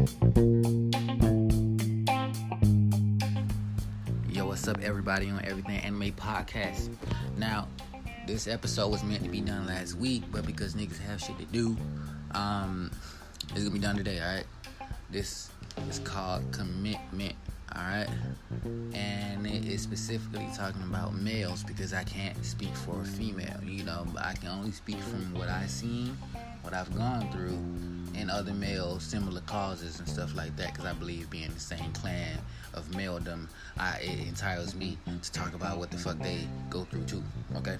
Yo, what's up, everybody on Everything Anime Podcast? Now, this episode was meant to be done last week, but because niggas have shit to do, um, it's gonna be done today, alright? This is called Commitment, alright? And it is specifically talking about males because I can't speak for a female, you know, I can only speak from what I've seen, what I've gone through, and other males, similar causes and stuff like that, because I believe being the same clan of maledom, I, it entitles me to talk about what the fuck they go through too. Okay,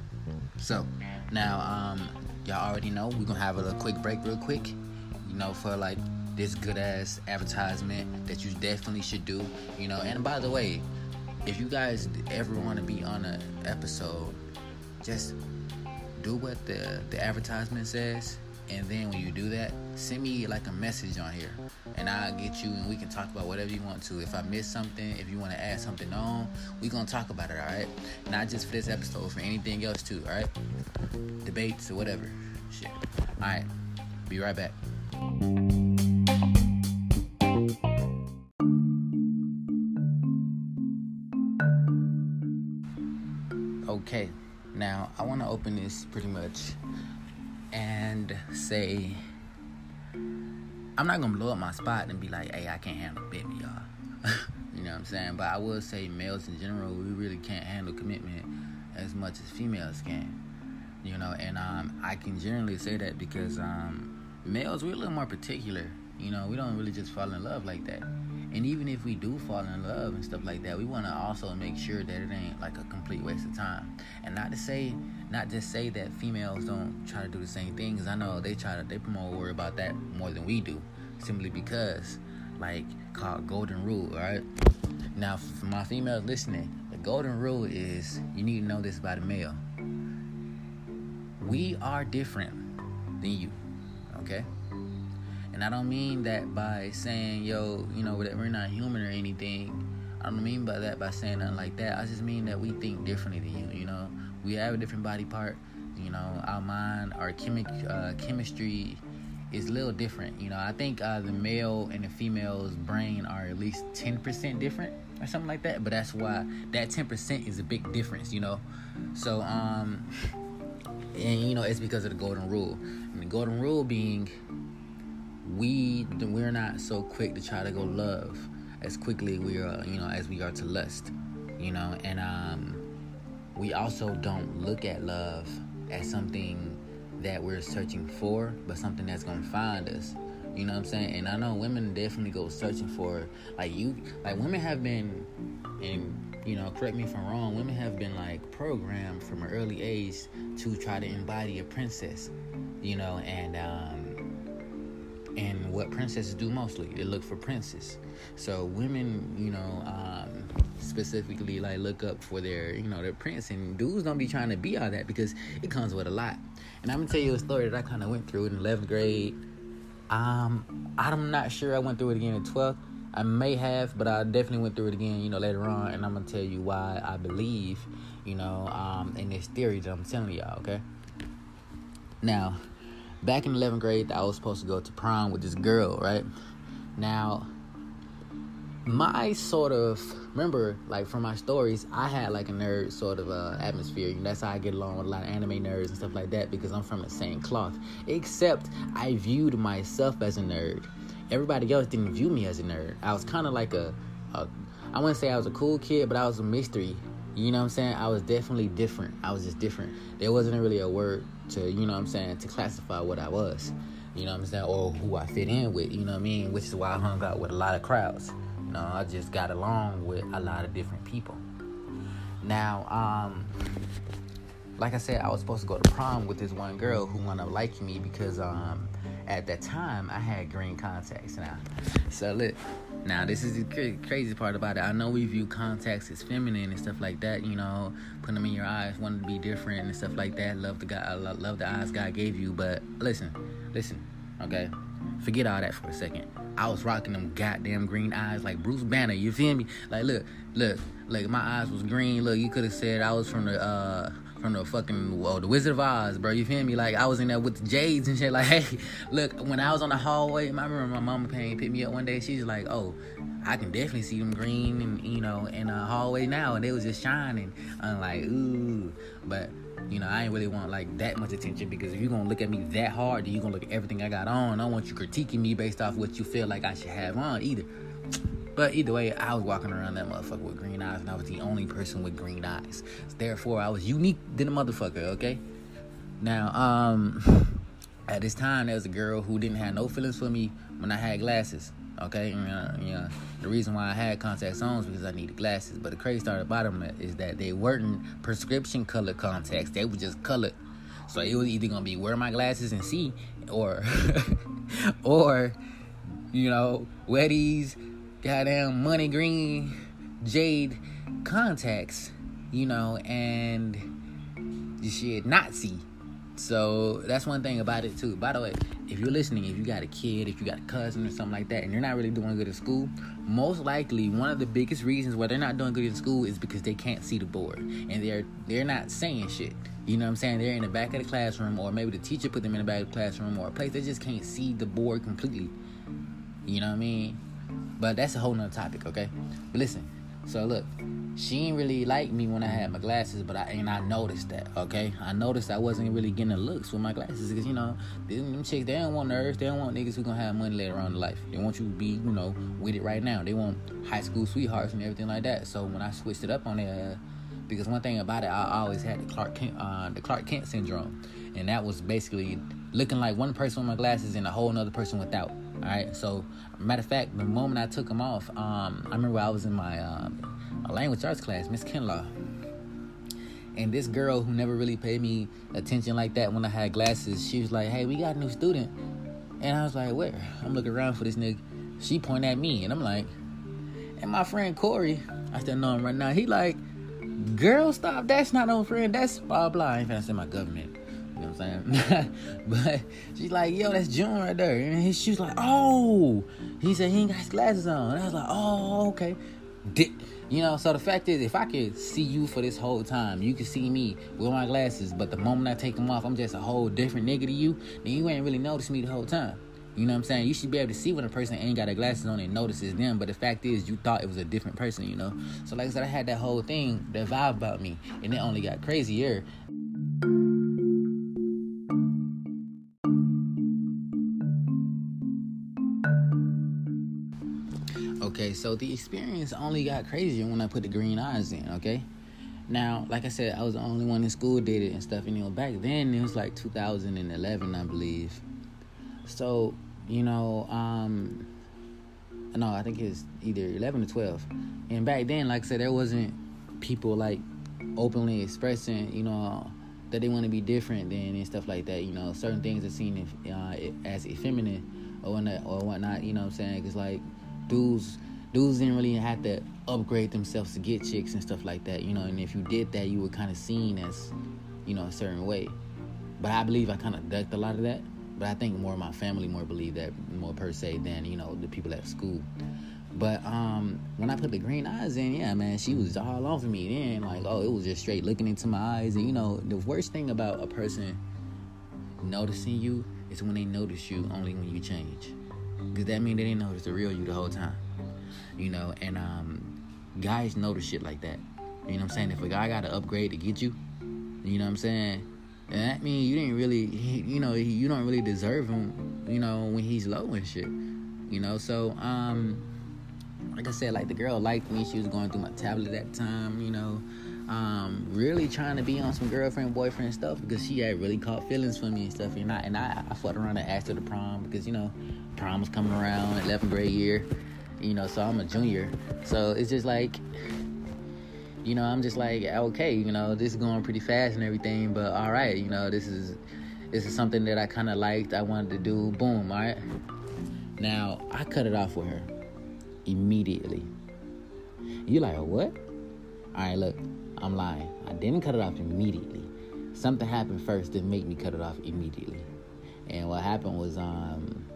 so now um, y'all already know we're gonna have a little quick break, real quick. You know, for like this good ass advertisement that you definitely should do. You know, and by the way, if you guys ever want to be on an episode, just do what the the advertisement says and then when you do that send me like a message on here and i'll get you and we can talk about whatever you want to. If i miss something if you want to add something on we gonna talk about it all right? Not just for this episode for anything else too all right? Debates or whatever. Shit. All right. Be right back. Okay. Now i want to open this pretty much and say I'm not gonna blow up my spot and be like, hey, I can't handle commitment, y'all. you know what I'm saying? But I will say males in general, we really can't handle commitment as much as females can. You know, and um, I can generally say that because um, males we're a little more particular. You know, we don't really just fall in love like that. And even if we do fall in love and stuff like that, we want to also make sure that it ain't like a complete waste of time. And not to say, not just say that females don't try to do the same thing, because I know they try to, they more worry about that more than we do, simply because, like, called golden rule, right? Now, for my females listening, the golden rule is you need to know this about a male. We are different than you, okay? And I don't mean that by saying, yo, you know, that we're not human or anything. I don't mean by that by saying nothing like that. I just mean that we think differently than you, you know. We have a different body part, you know, our mind, our chemic, uh, chemistry is a little different. You know, I think uh, the male and the female's brain are at least 10% different or something like that. But that's why that 10% is a big difference, you know. So, um, and you know, it's because of the golden rule. And the golden rule being we we're not so quick to try to go love as quickly we are you know as we are to lust you know and um we also don't look at love as something that we're searching for but something that's gonna find us. You know what i'm saying? And i know women definitely go searching for like you like women have been and you know correct me if i'm wrong women have been like programmed from an early age to try to embody a princess you know? And um and what princesses do mostly. They look for princes so women you know um, specifically like look up for their you know their prince and dudes don't be trying to be all that because it comes with a lot. And i'm gonna tell you a story that i kind of went through in 11th grade. Um i'm not sure i went through it again in 12th i may have but i definitely went through it again you know later on and i'm gonna tell you why i believe you know um in this theory that i'm telling y'all okay? Now back in 11th grade, I was supposed to go to prom with this girl, right? Now, my sort of remember, like from my stories, I had like a nerd sort of uh, atmosphere. That's how I get along with a lot of anime nerds and stuff like that because I'm from the same cloth. Except I viewed myself as a nerd. Everybody else didn't view me as a nerd. I was kind of like a, a, I wouldn't say I was a cool kid, but I was a mystery. You know what I'm saying? I was definitely different. I was just different. There wasn't really a word to, you know what I'm saying, to classify what I was. You know what I'm saying? Or who I fit in with, you know what I mean? Which is why I hung out with a lot of crowds. You know, I just got along with a lot of different people. Now, um, like I said, I was supposed to go to prom with this one girl who wanna like me because um at that time I had green contacts now. So look, now this is the crazy part about it. I know we view contacts as feminine and stuff like that. You know, putting them in your eyes, wanting to be different and stuff like that. Love the guy, love the eyes God gave you. But listen, listen, okay. Forget all that for a second. I was rocking them goddamn green eyes like Bruce Banner. You feel me? Like, look, look, like my eyes was green. Look, you could have said I was from the uh from the fucking well, the Wizard of Oz, bro. You feel me? Like I was in there with the Jades and shit. Like, hey, look, when I was on the hallway, I remember my mama came pick me up one day. She's like, oh, I can definitely see them green and you know in the hallway now, and they was just shining. I'm like, ooh, but you know, I ain't really want like that much attention because if you're gonna look at me that hard, then you're gonna look at everything I got on. I don't want you critiquing me based off what you feel like I should have on either. But either way, I was walking around that motherfucker with green eyes, and I was the only person with green eyes. Therefore, I was unique than a motherfucker. Okay. Now, um, at this time, there was a girl who didn't have no feelings for me when I had glasses. Okay, and, uh, yeah. The reason why I had contacts on because I needed glasses. But the crazy part about them is that they weren't prescription color contacts; they were just colored. So it was either gonna be wear my glasses and see, or, or, you know, wear these goddamn money green jade contacts, you know, and not see. So that's one thing about it too. By the way, if you're listening, if you got a kid, if you got a cousin or something like that, and you're not really doing good in school, most likely one of the biggest reasons why they're not doing good in school is because they can't see the board and they're they're not saying shit. You know what I'm saying? They're in the back of the classroom, or maybe the teacher put them in the back of the classroom, or a place they just can't see the board completely. You know what I mean? But that's a whole nother topic, okay? But listen, so look, she ain't really like me when I had my glasses, but I and I noticed that, okay? I noticed I wasn't really getting the looks with my glasses because you know, them, chicks they don't want nerds, they don't want niggas who gonna have money later on in life. They want you to be, you know, with it right now. They want high school sweethearts and everything like that. So when I switched it up on there, because one thing about it, I always had the Clark Kent, uh, the Clark Kent syndrome, and that was basically looking like one person with my glasses and a whole another person without. All right. So, matter of fact, the moment I took them off, um, I remember I was in my, um, language arts class, Miss Kinlaw, and this girl who never really paid me attention like that when I had glasses, she was like, "Hey, we got a new student," and I was like, "Where?" I'm looking around for this nigga. She pointed at me, and I'm like, and my friend Corey, I still know him right now. He like, girl, stop. That's not no friend. That's blah blah. I ain't finna say my government. You know what I'm saying? but she's like, yo, that's June right there. And he, she like, oh. He said he ain't got his glasses on. And I was like, oh, okay. you know, so the fact is, if I could see you for this whole time, you could see me with my glasses, but the moment I take them off, I'm just a whole different nigga to you, then you ain't really noticed me the whole time. You know what I'm saying? You should be able to see when a person ain't got their glasses on and notices them, but the fact is, you thought it was a different person, you know? So, like I said, I had that whole thing, that vibe about me, and it only got crazier Okay, so the experience only got crazier when I put the green eyes in, okay? Now, like I said, I was the only one in school did it and stuff, and you know, back then it was like 2011, I believe. So, you know, um, no, I think it's either 11 or 12. And back then, like I said, there wasn't people like openly expressing, you know, that they want to be different than and stuff like that. You know, certain things are seen uh, as effeminate or whatnot, or whatnot. You know what I'm saying? Because like dudes dudes didn't really have to upgrade themselves to get chicks and stuff like that, you know. And if you did that, you were kind of seen as, you know, a certain way. But I believe I kind of ducked a lot of that. But I think more of my family more believe that more per se than you know the people at school. But um, when I put the green eyes in, yeah, man, she was all over me. Then like, oh, it was just straight looking into my eyes. And you know, the worst thing about a person noticing you is when they notice you only when you change. Because that means they didn't notice the real you the whole time. You know, and um, guys notice shit like that. You know what I'm saying? If a guy got to upgrade to get you, you know what I'm saying? And that means you didn't really, you know, you don't really deserve him, you know, when he's low and shit. You know, so, um, like I said, like the girl liked me. She was going through my tablet at the time, you know um, really trying to be on some girlfriend boyfriend stuff because she had really caught feelings for me and stuff. And I and I, I fought around and asked her to prom because you know prom was coming around 11th grade year, you know. So I'm a junior, so it's just like. You know, I'm just like, okay, you know, this is going pretty fast and everything, but all right, you know, this is this is something that I kind of liked. I wanted to do. Boom, all right. Now I cut it off with her immediately. You like what? All right, look. I'm lying. I didn't cut it off immediately. Something happened first that made me cut it off immediately. And what happened was, um,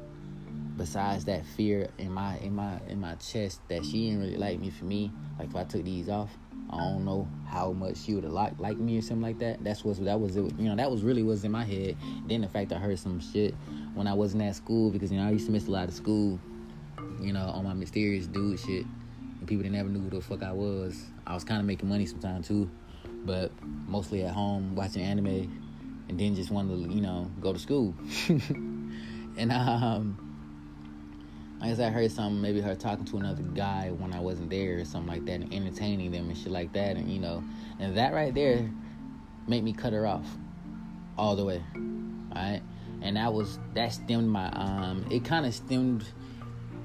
besides that fear in my in my in my chest that she didn't really like me for me, like if I took these off, I don't know how much she would have liked like me or something like that. That's what that was it. You know, that was really what's in my head. Then the fact I heard some shit when I wasn't at school because you know I used to miss a lot of school. You know, on my mysterious dude shit, and people that never knew who the fuck I was. I was kind of making money sometimes too, but mostly at home watching anime, and then just wanted to you know go to school. and um I guess I heard something, maybe her talking to another guy when I wasn't there or something like that, and entertaining them and shit like that, and you know, and that right there made me cut her off all the way, right? And that was that stemmed my um, it kind of stemmed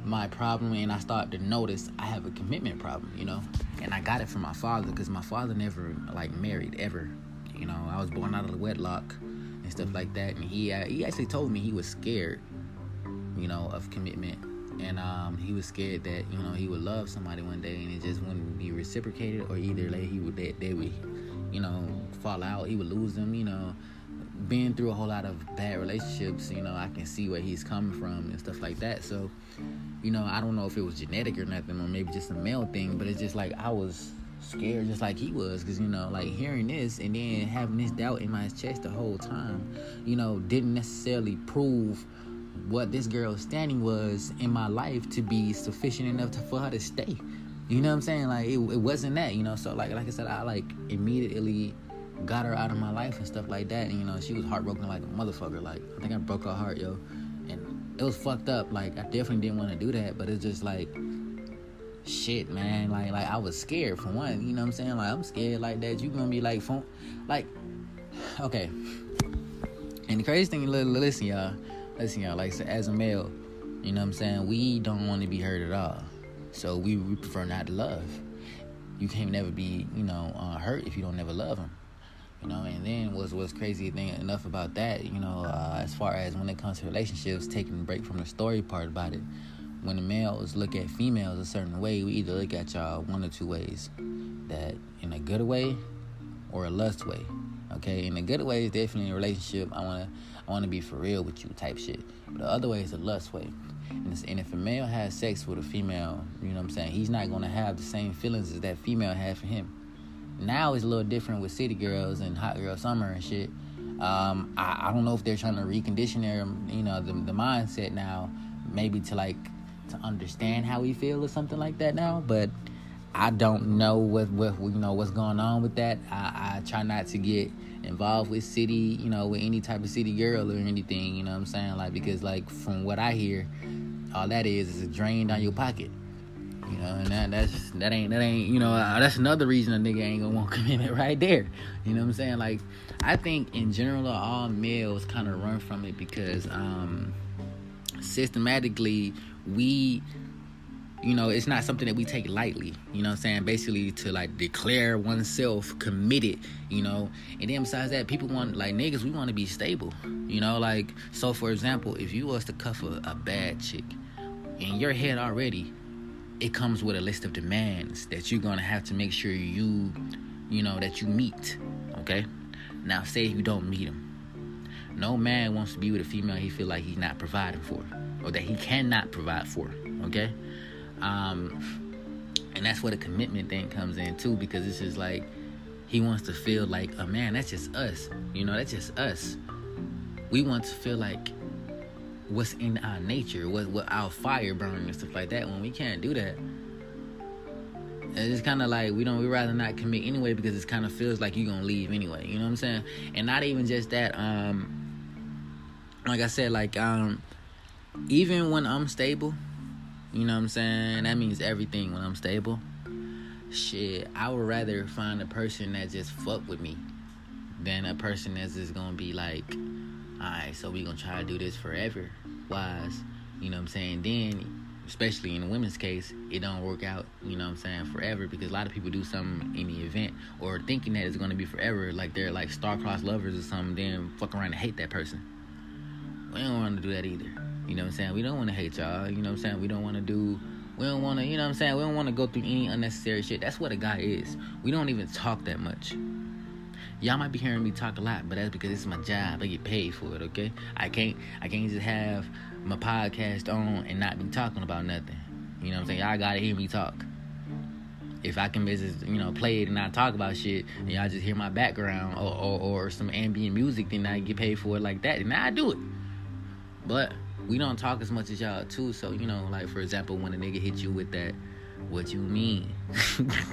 my problem, and I started to notice I have a commitment problem, you know, and I got it from my father because my father never like married ever, you know, I was born out of the wedlock and stuff like that, and he uh, he actually told me he was scared, you know, of commitment and um, he was scared that you know he would love somebody one day and it just wouldn't be reciprocated, or either like he would they, they would you know fall out, he would lose them, you know. Being through a whole lot of bad relationships, you know, I can see where he's coming from and stuff like that. So, you know, I don't know if it was genetic or nothing, or maybe just a male thing, but it's just like I was scared just like he was because you know like hearing this and then having this doubt in my chest the whole time you know didn't necessarily prove what this girl's standing was in my life to be sufficient enough to, for her to stay. You know what I'm saying? Like it, it wasn't that, you know. So like like I said, I like immediately got her out of my life and stuff like that. And you know, she was heartbroken like a motherfucker. Like I think I broke her heart, yo. And it was fucked up. Like I definitely didn't want to do that, but it's just like shit, man. Like like I was scared for one. You know what I'm saying? Like I'm scared like that. You gonna be like phone, like okay. And the crazy thing, listen, y'all listen, y'all, like, so as a male, you know what I'm saying? We don't want to be hurt at all. So we, we prefer not to love. You can't never be, you know, uh, hurt if you don't never love them. You know, and then what's was crazy thing enough about that, you know, uh, as far as when it comes to relationships, taking a break from the story part about it. When the males look at females a certain way, we either look at y'all one or two ways. That in a good way or a lust way. Okay, in a good way is definitely a relationship. I wanna I want to be for real with you type shit. But the other way is the lust way. And, and, if a male has sex with a female, you know what I'm saying, he's not going to have the same feelings as that female had for him. Now it's a little different with city girls and hot girl summer and shit. Um, I, I, don't know if they're trying to recondition their, you know, the, the mindset now, maybe to like to understand how we feel or something like that now. But I don't know what what you know what's going on with that. I, I try not to get involved with city, you know, with any type of city girl or anything, you know what I'm saying? Like because like from what I hear, all that is is a drain down your pocket. You know, and that that's that ain't that ain't you know uh, that's another reason a nigga ain't gonna want commitment right there. You know what I'm saying? Like I think in general all males kind of run from it because um systematically we you know, it's not something that we take lightly. You know I'm saying? Basically to like declare oneself committed, you know. And then besides that, people want like niggas, we want to be stable. You know, like so for example, if you was to cuff a, a bad chick, in your head already, it comes with a list of demands that you're gonna have to make sure you, you know, that you meet. Okay? Now say you don't meet them. No man wants to be with a female he feel like he's not providing for, or that he cannot provide for. Okay? Um, and that's where the commitment thing comes in too, because it's just like he wants to feel like, oh man, that's just us. You know, that's just us. We want to feel like what's in our nature, what what our fire burning and stuff like that. When we can't do that, it's kind of like we don't. We rather not commit anyway because it kind of feels like you're gonna leave anyway. You know what I'm saying? And not even just that. Um, like I said, like um, even when I'm stable you know what I'm saying? That means everything when I'm stable. Shit, I would rather find a person that just fuck with me than a person that's just gonna be like, alright, so we gonna try to do this forever. Wise, you know what I'm saying? Then, especially in a women's case, it don't work out, you know what I'm saying, forever because a lot of people do something in the event or thinking that it's gonna be forever, like they're like star-crossed lovers or something, then fuck around and hate that person. We don't wanna do that either. You know what I'm saying? We don't want to hate y'all. You know what I'm saying? We don't want to do. We don't want to. You know what I'm saying? We don't want to go through any unnecessary shit. That's what a guy is. We don't even talk that much. Y'all might be hearing me talk a lot, but that's because it's my job. I get paid for it. Okay? I can't. I can't just have my podcast on and not be talking about nothing. You know what I'm saying? Y'all gotta hear me talk. if I can just you know play it and not talk about shit, and y'all just hear my background or, or, or some ambient music, then I get paid for it like that, and I do it. But we don't talk as much as y'all too. So you know, like for example, when a nigga hit you with that, what you mean?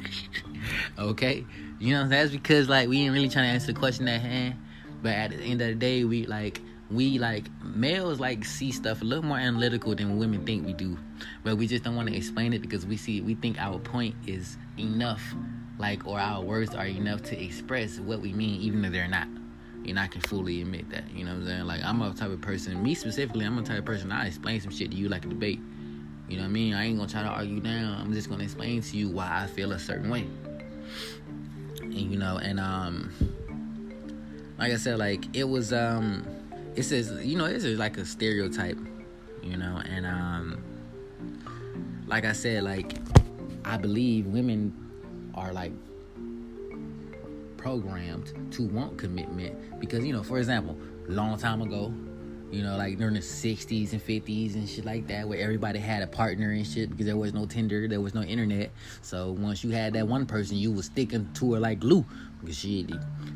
okay, you know that's because like we ain't really trying to answer the question at hand. But at the end of the day, we like we like males like see stuff a little more analytical than women think we do but we just don't want to explain it because we see we think our point is enough like or our words are enough to express what we mean even if they're not and I can fully admit that you know what I'm saying? Like I'm a type of person me specifically I'm a type of person I explain some shit to you like a debate. You know what I mean? I ain't gonna try to argue down. I'm just gonna explain to you why I feel a certain way. And you know and um like I said like it was um it says you know this is like a stereotype you know? And um like i said like i believe women are like programmed to want commitment because you know for example long time ago you know like during the 60s and 50s and shit like that where everybody had a partner and shit because there was no tinder there was no internet so once you had that one person you was sticking to her like glue because shit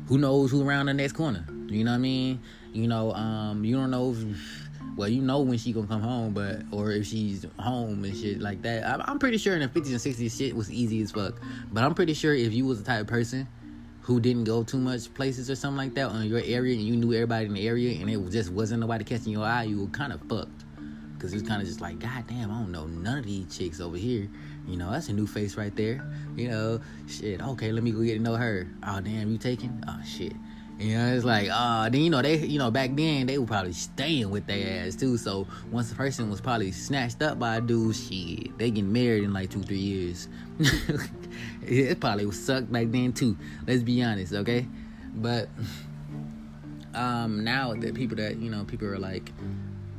who knows who around the next corner you know what i mean you know, um, you don't know if, well, you know when she gonna come home, but or if she's home and shit like that. I'm, I'm pretty sure in the 50s and 60s, shit was easy as fuck. But I'm pretty sure if you was the type of person who didn't go too much places or something like that on your area, and you knew everybody in the area, and it just wasn't nobody catching your eye, you were kind of fucked. Cause it's kind of just like, God damn, I don't know none of these chicks over here. You know, that's a new face right there. You know, shit. Okay, let me go get to know her. Oh damn, you taking? Oh shit. You know, it's like, uh, then you know they, you know, back then they were probably staying with their ass too. So once the person was probably snatched up by a dude, shit, they get married in like two, three years. it probably was sucked back then too. Let's be honest, okay? But um, now the people that you know, people are like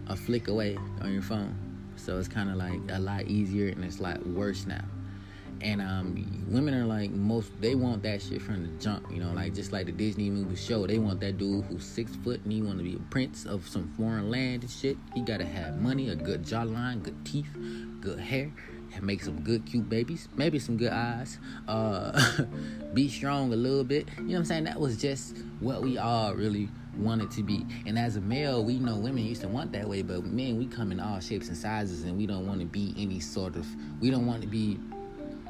a flick away on your phone, so it's kind of like a lot easier and it's like worse now and um, women are like most they want that shit from the jump you know like just like the disney movie show. They want that dude who's six foot and he want to be a prince of some foreign land and shit. He gotta have money a good jawline good teeth good hair and make some good cute babies. Maybe some good eyes. Uh be strong a little bit. You know what i'm saying? That was just what we all really wanted to be. And as a male we know women used to want that way but men we come in all shapes and sizes and we don't want to be any sort of we don't want to be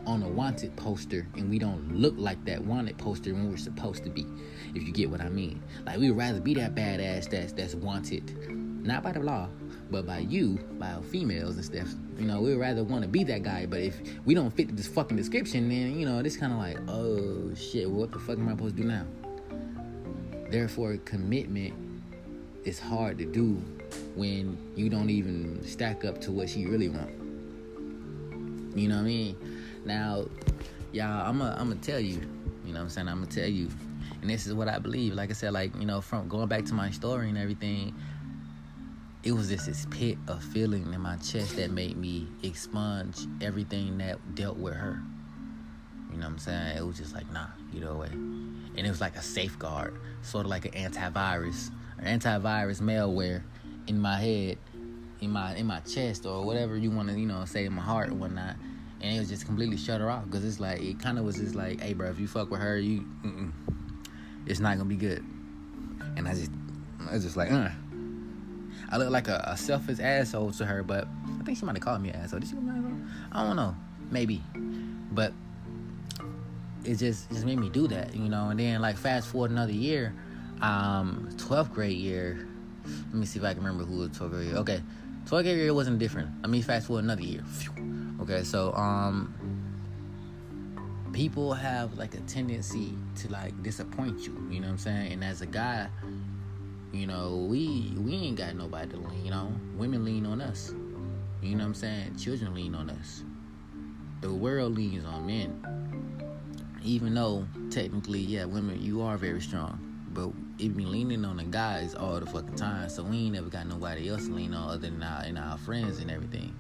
on a wanted poster and we don't look like that wanted poster when we're supposed to be. If you get what I mean. Like we would rather be that badass that's that's wanted. Not by the law, but by you, by females and stuff. You know, we would rather want to be that guy. But if we don't fit this fucking description, then you know, it's kinda like, oh shit, what the fuck am I supposed to do now? Therefore, commitment is hard to do when you don't even stack up to what she really want. You know what I mean? Now, y'all, I'm I'm gonna tell you, you know what I'm saying? I'm gonna tell you. And this is what I believe. Like I said, like, you know, from going back to my story and everything, it was just this pit of feeling in my chest that made me expunge everything that dealt with her. You know what I'm saying? It was just like, nah, you know what? And it was like a safeguard, sort of like an antivirus, an antivirus malware in my head, in my in my chest or whatever you want to, you know, say in my heart or whatnot and it was just completely shut her off because it's like it kind of was just like, hey, bro, if you fuck with her, you, it's not gonna be good. And I just, I was just like, uh. I look like a, a, selfish asshole to her, but I think she might have called me an asshole. Did she call me asshole? I don't know, maybe, but it just just made me do that, you know. And then like fast forward another year, um, 12th grade year. Let me see if I can remember who was 12th grade year. Okay, 12th grade year wasn't different. I mean, fast forward another year. Okay, so um people have like a tendency to like disappoint you, you know what I'm saying? And as a guy, you know, we we ain't got nobody to lean on. Women lean on us. You know what I'm saying? Children lean on us. The world leans on men. Even though technically, yeah, women, you are very strong. But it be leaning on the guys all the fucking time. So we ain't never got nobody else to lean on other than our and our friends and everything.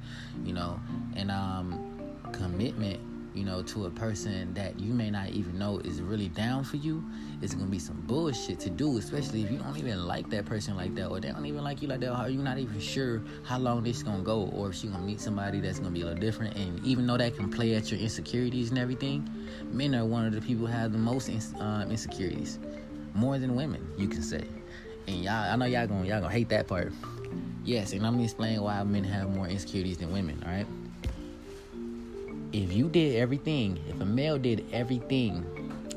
You know? And um commitment you know, to a person that you may not even know is really down for you, it's gonna be some bullshit to do, especially if you don't even like that person like that, or they don't even like you like that, or you're not even sure how long this is gonna go, or if you're gonna meet somebody that's gonna be a little different. And even though that can play at your insecurities and everything, men are one of the people who have the most um, insecurities, more than women, you can say. And y'all, I know y'all gonna y'all gonna hate that part. Yes, and I'm gonna explain why men have more insecurities than women. All right if you did everything, if a male did everything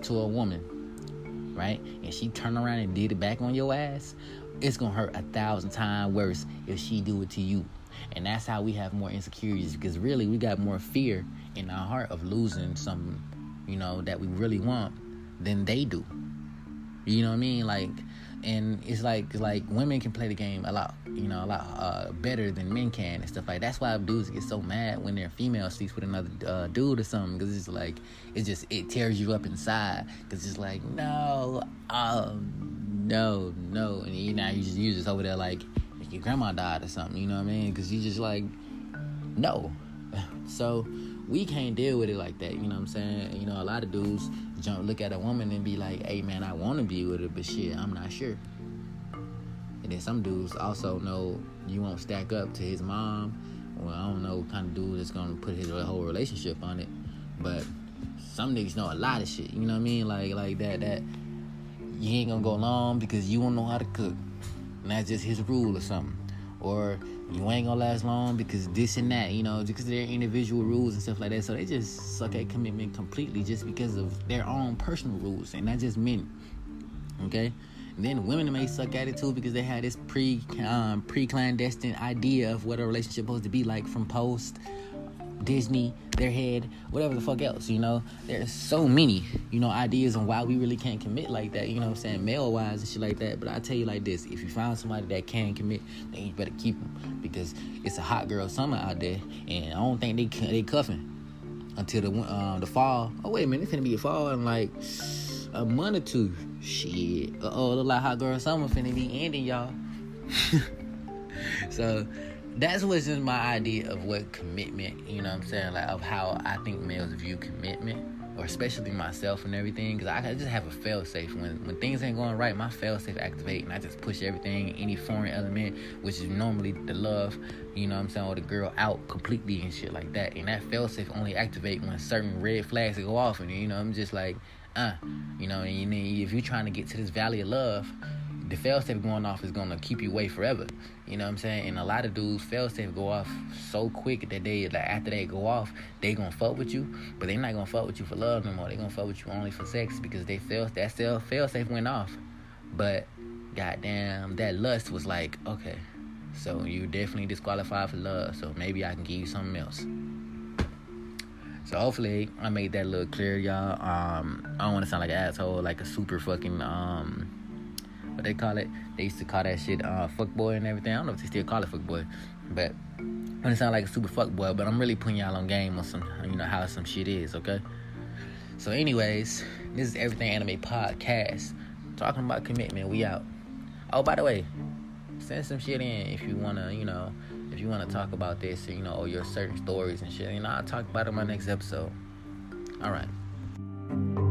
to a woman, right, and she turned around and did it back on your ass, it's gonna hurt a thousand times worse if she do it to you. And that's how we have more insecurities because really we got more fear in our heart of losing something, you know, that we really want than they do. You know what I mean? Like and it's like like women can play the game a lot you know a lot uh, better than men can and stuff like that's why dudes get so mad when their female sleeps with another uh, dude or something because it's like it just it tears you up inside because it's like no um no no. And you know you just you just over there like your grandma died or something you know what I mean? Because you just like no. So we can't deal with it like that. You know what I'm saying? You know, a lot of dudes jump look at a woman and be like, "Hey, man, I want to be with her, but shit, I'm not sure." And then some dudes also know you won't stack up to his mom. Well, I don't know what kind of dude that's gonna put his whole relationship on it, but some niggas know a lot of shit. You know what I mean? Like like that that you ain't gonna go long because you won't know how to cook, and that's just his rule or something. Or you ain't gonna last long because this and that, you know, because they're individual rules and stuff like that. So they just suck at commitment completely just because of their own personal rules and not just men. Okay? And then women may suck at it too because they had this pre um, pre clandestine idea of what a relationship supposed to be like from post Disney, their head, whatever the fuck else, you know. There's so many, you know, ideas on why we really can't commit like that, you know what I'm saying, male wise and shit like that. But I tell you like this, if you find somebody that can commit, then you better keep them because it's a hot girl summer out there, and I don't think they they cuffing until the um, the fall. Oh wait a minute, it's gonna be a fall in like a month or two. Shit, uh oh, look like hot girl summer finna be ending, y'all. so that's what's just my idea of what commitment, you know what I'm saying? Like, of how I think males view commitment, or especially myself and everything. Because I just have a fail safe. When, when things ain't going right, my fail safe activate, and I just push everything, any foreign element, which is normally the love, you know what I'm saying, or the girl out completely and shit like that. And that fail safe only activate when certain red flags go off, and you know, I'm just like, uh, you know, and if you're trying to get to this valley of love, the failsafe going off is gonna keep you away forever. You know what I'm saying? And a lot of dudes failsafe go off so quick that they like after they go off, they gonna fuck with you, but they not gonna fuck with you for love no more. They gonna fuck with you only for sex because they fail that still failsafe went off. But goddamn, that lust was like, okay, so you definitely disqualified for love. So maybe I can give you something else. So hopefully I made that a little clear, y'all. Um, I don't want to sound like an asshole, like a super fucking um what they call it. They used to call that shit uh, fuck boy and everything. I don't know if they still call it fuck boy, but it sound like a super fuck boy, but I'm really putting y'all on game on some, you know, how some shit is, okay? So, anyways, this is Everything Anime Podcast. Talking about commitment, we out. Oh, by the way, send some shit in if you wanna, you know, if you wanna talk about this, you know, or your certain stories and shit. You know, I'll talk about it in my next episode. All right.